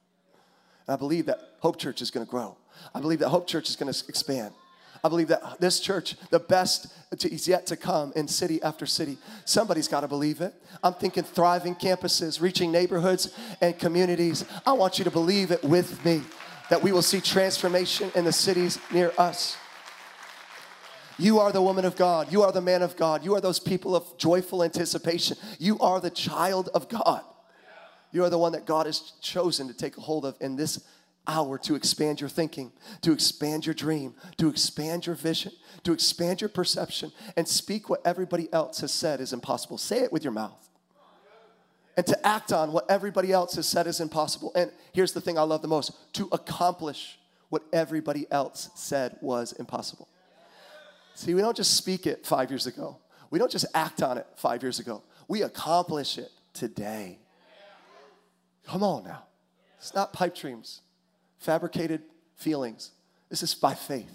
And I believe that Hope Church is going to grow. I believe that Hope Church is going to expand. I believe that this church, the best is yet to come in city after city. Somebody's got to believe it. I'm thinking thriving campuses, reaching neighborhoods and communities. I want you to believe it with me that we will see transformation in the cities near us. You are the woman of God. You are the man of God. You are those people of joyful anticipation. You are the child of God. You are the one that God has chosen to take a hold of in this hour to expand your thinking, to expand your dream, to expand your vision, to expand your perception, and speak what everybody else has said is impossible. Say it with your mouth. And to act on what everybody else has said is impossible. And here's the thing I love the most to accomplish what everybody else said was impossible. See, we don't just speak it five years ago, we don't just act on it five years ago, we accomplish it today. Come on now. It's not pipe dreams fabricated feelings. This is by faith.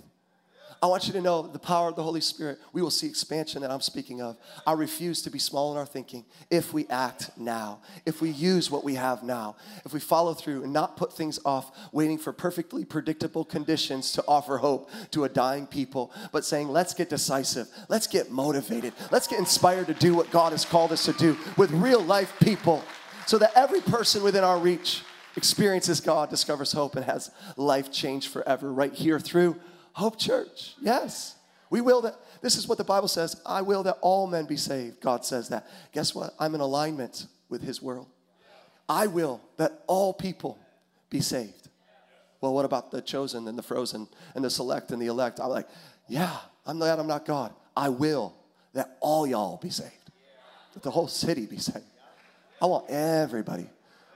I want you to know the power of the Holy Spirit. We will see expansion that I'm speaking of. I refuse to be small in our thinking if we act now, if we use what we have now, if we follow through and not put things off, waiting for perfectly predictable conditions to offer hope to a dying people, but saying, let's get decisive, let's get motivated, let's get inspired to do what God has called us to do with real life people so that every person within our reach experiences God, discovers hope, and has life changed forever right here through Hope Church. Yes, we will that. This is what the Bible says I will that all men be saved. God says that. Guess what? I'm in alignment with His world. I will that all people be saved. Well, what about the chosen and the frozen and the select and the elect? I'm like, yeah, I'm glad I'm not God. I will that all y'all be saved, that the whole city be saved. I want everybody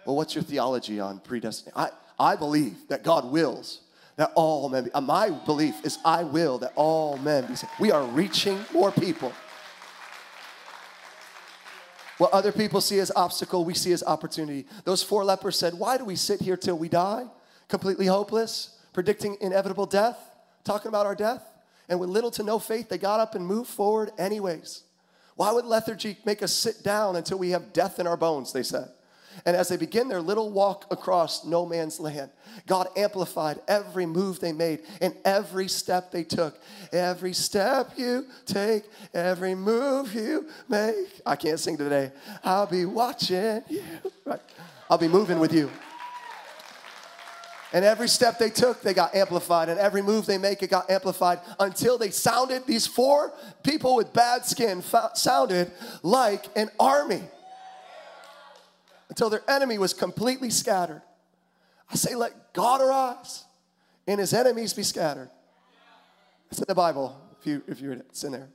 well, what's your theology on predestination? I, I believe that God wills that all men be, uh, my belief is I will that all men be saved. We are reaching more people. What other people see as obstacle, we see as opportunity. Those four lepers said, Why do we sit here till we die? Completely hopeless, predicting inevitable death, talking about our death. And with little to no faith, they got up and moved forward anyways. Why would lethargy make us sit down until we have death in our bones? They said. And as they begin their little walk across no man's land, God amplified every move they made and every step they took. Every step you take, every move you make. I can't sing today. I'll be watching you. Right. I'll be moving with you. And every step they took, they got amplified. And every move they make, it got amplified until they sounded, these four people with bad skin sounded like an army until their enemy was completely scattered. I say, let God arise and his enemies be scattered. It's in the Bible, if, you, if you're, in it, it's in there.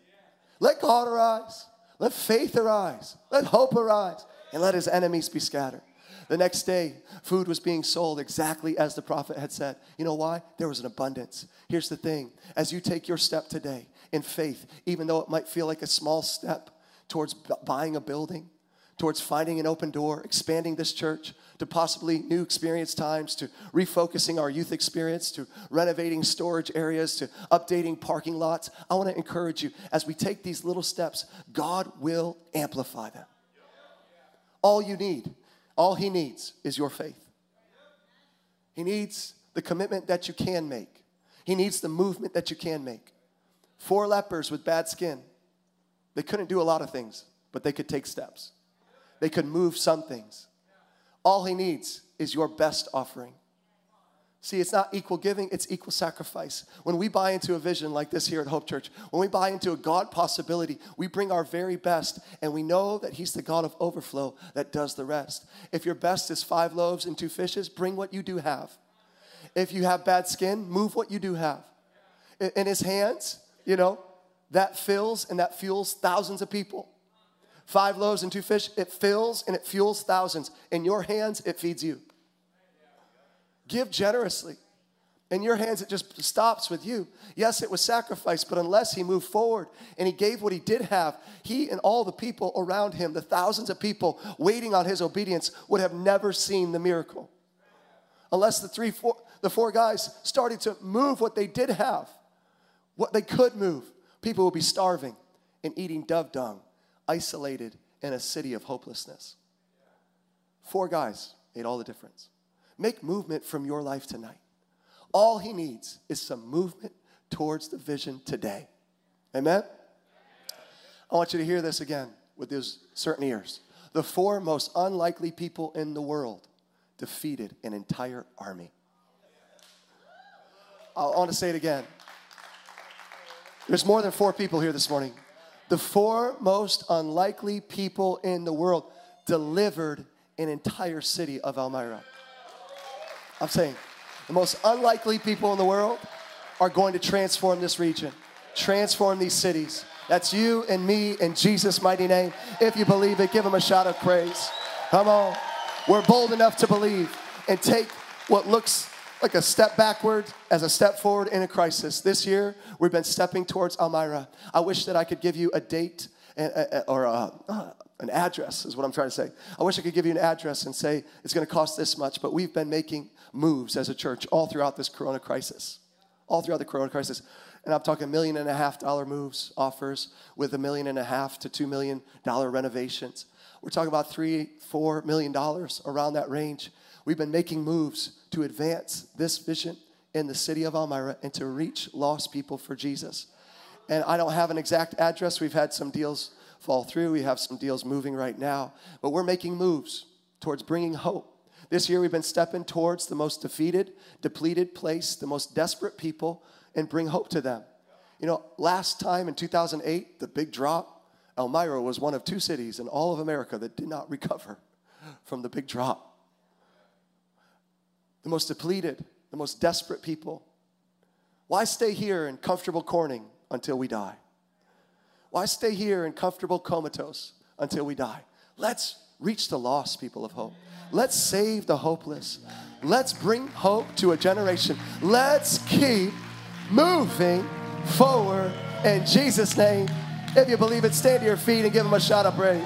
Let God arise, let faith arise, let hope arise, and let his enemies be scattered. The next day, food was being sold exactly as the prophet had said. You know why? There was an abundance. Here's the thing as you take your step today in faith, even though it might feel like a small step towards buying a building, towards finding an open door, expanding this church to possibly new experience times, to refocusing our youth experience, to renovating storage areas, to updating parking lots. I want to encourage you as we take these little steps, God will amplify them. All you need, all He needs is your faith. He needs the commitment that you can make, He needs the movement that you can make. Four lepers with bad skin, they couldn't do a lot of things, but they could take steps they could move some things. All he needs is your best offering. See, it's not equal giving, it's equal sacrifice. When we buy into a vision like this here at Hope Church, when we buy into a God possibility, we bring our very best and we know that He's the God of overflow that does the rest. If your best is five loaves and two fishes, bring what you do have. If you have bad skin, move what you do have. In His hands, you know, that fills and that fuels thousands of people five loaves and two fish, it fills and it fuels thousands. In your hands, it feeds you. Give generously. In your hands, it just stops with you. Yes, it was sacrifice, but unless he moved forward and he gave what he did have, he and all the people around him, the thousands of people waiting on his obedience, would have never seen the miracle. Unless the three, four, the four guys started to move what they did have, what they could move People would be starving and eating dove dung, isolated in a city of hopelessness. Four guys made all the difference. Make movement from your life tonight. All he needs is some movement towards the vision today. Amen? I want you to hear this again with those certain ears. The four most unlikely people in the world defeated an entire army. I want to say it again. There's more than four people here this morning. The four most unlikely people in the world delivered an entire city of Elmira. I'm saying the most unlikely people in the world are going to transform this region, transform these cities. That's you and me in Jesus' mighty name. If you believe it, give him a shout of praise. Come on. We're bold enough to believe and take what looks like a step backward as a step forward in a crisis. This year, we've been stepping towards Elmira. I wish that I could give you a date uh, uh, or a, uh, an address, is what I'm trying to say. I wish I could give you an address and say it's going to cost this much, but we've been making moves as a church all throughout this corona crisis. All throughout the corona crisis. And I'm talking million and a half dollar moves, offers with a million and a half to two million dollar renovations. We're talking about three, four million dollars around that range. We've been making moves to advance this vision in the city of Elmira and to reach lost people for Jesus. And I don't have an exact address. We've had some deals fall through, we have some deals moving right now, but we're making moves towards bringing hope. This year, we've been stepping towards the most defeated, depleted place, the most desperate people, and bring hope to them. You know, last time in 2008, the big drop, Elmira was one of two cities in all of America that did not recover from the big drop the most depleted, the most desperate people. Why stay here in comfortable Corning until we die? Why stay here in comfortable comatose until we die? Let's reach the lost people of hope. Let's save the hopeless. Let's bring hope to a generation. Let's keep moving forward in Jesus' name. If you believe it, stand to your feet and give him a shout of praise.